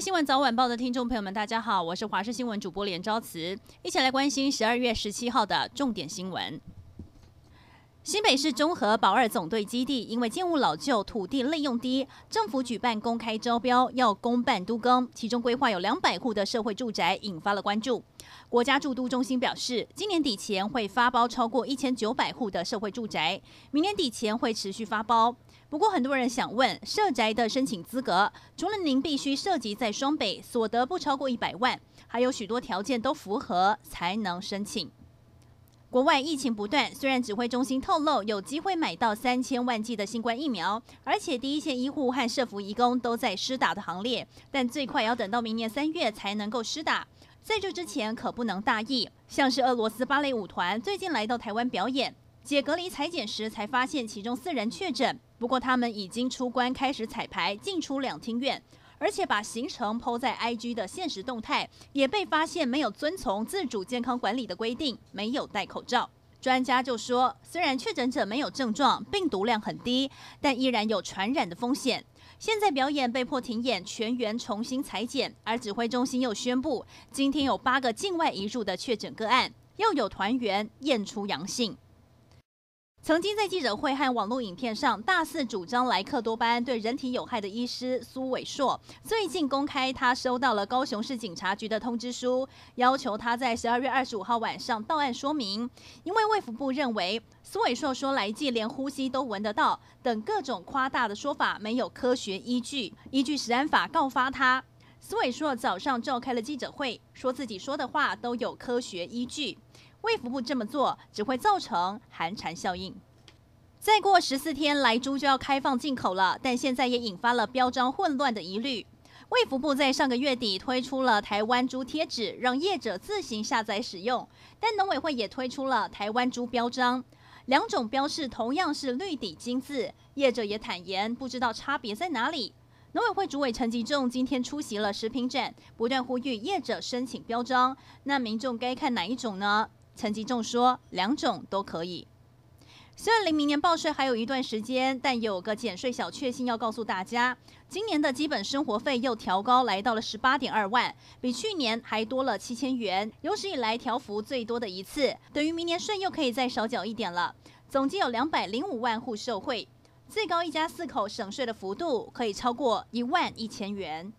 新闻早晚报的听众朋友们，大家好，我是华视新闻主播连昭慈，一起来关心十二月十七号的重点新闻。新北市中和保二总队基地因为建物老旧、土地利用低，政府举办公开招标，要公办都更，其中规划有两百户的社会住宅，引发了关注。国家住都中心表示，今年底前会发包超过一千九百户的社会住宅，明年底前会持续发包。不过，很多人想问，社宅的申请资格，除了您必须涉及在双北，所得不超过一百万，还有许多条件都符合才能申请。国外疫情不断，虽然指挥中心透露有机会买到三千万剂的新冠疫苗，而且第一线医护和社服移工都在施打的行列，但最快要等到明年三月才能够施打。在这之前可不能大意，像是俄罗斯芭蕾舞团最近来到台湾表演，解隔离采检时才发现其中四人确诊，不过他们已经出关开始彩排，进出两厅院。而且把行程抛在 IG 的限时动态，也被发现没有遵从自主健康管理的规定，没有戴口罩。专家就说，虽然确诊者没有症状，病毒量很低，但依然有传染的风险。现在表演被迫停演，全员重新采检，而指挥中心又宣布，今天有八个境外移入的确诊个案，又有团员验出阳性。曾经在记者会和网络影片上大肆主张莱克多巴胺对人体有害的医师苏伟硕，最近公开他收到了高雄市警察局的通知书，要求他在十二月二十五号晚上到案说明。因为卫福部认为苏伟硕说来剂连呼吸都闻得到等各种夸大的说法没有科学依据，依据食安法告发他。苏伟硕早上召开了记者会，说自己说的话都有科学依据。卫福部这么做只会造成寒蝉效应。再过十四天，莱猪就要开放进口了，但现在也引发了标章混乱的疑虑。卫福部在上个月底推出了台湾猪贴纸，让业者自行下载使用，但农委会也推出了台湾猪标章，两种标示同样是绿底金字，业者也坦言不知道差别在哪里。农委会主委陈吉仲今天出席了食品展，不断呼吁业者申请标章，那民众该看哪一种呢？陈吉仲说：“两种都可以。虽然离明年报税还有一段时间，但有个减税小确幸要告诉大家：今年的基本生活费又调高，来到了十八点二万，比去年还多了七千元，有史以来调幅最多的一次。等于明年税又可以再少缴一点了。总计有两百零五万户受惠，最高一家四口省税的幅度可以超过一万一千元。”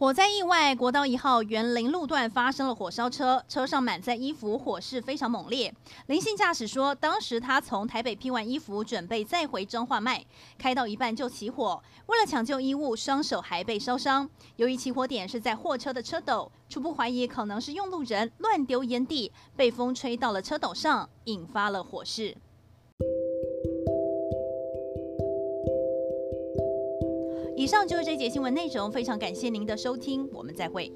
火灾意外，国道一号园林路段发生了火烧车，车上满载衣服，火势非常猛烈。林姓驾驶说，当时他从台北批完衣服，准备再回彰化卖，开到一半就起火，为了抢救衣物，双手还被烧伤。由于起火点是在货车的车斗，初步怀疑可能是用路人乱丢烟蒂，被风吹到了车斗上，引发了火势。以上就是这节新闻内容，非常感谢您的收听，我们再会。